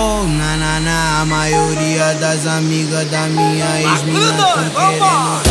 Oh, na, na, na, a maioria das amigas da minha ex-mina tão querendo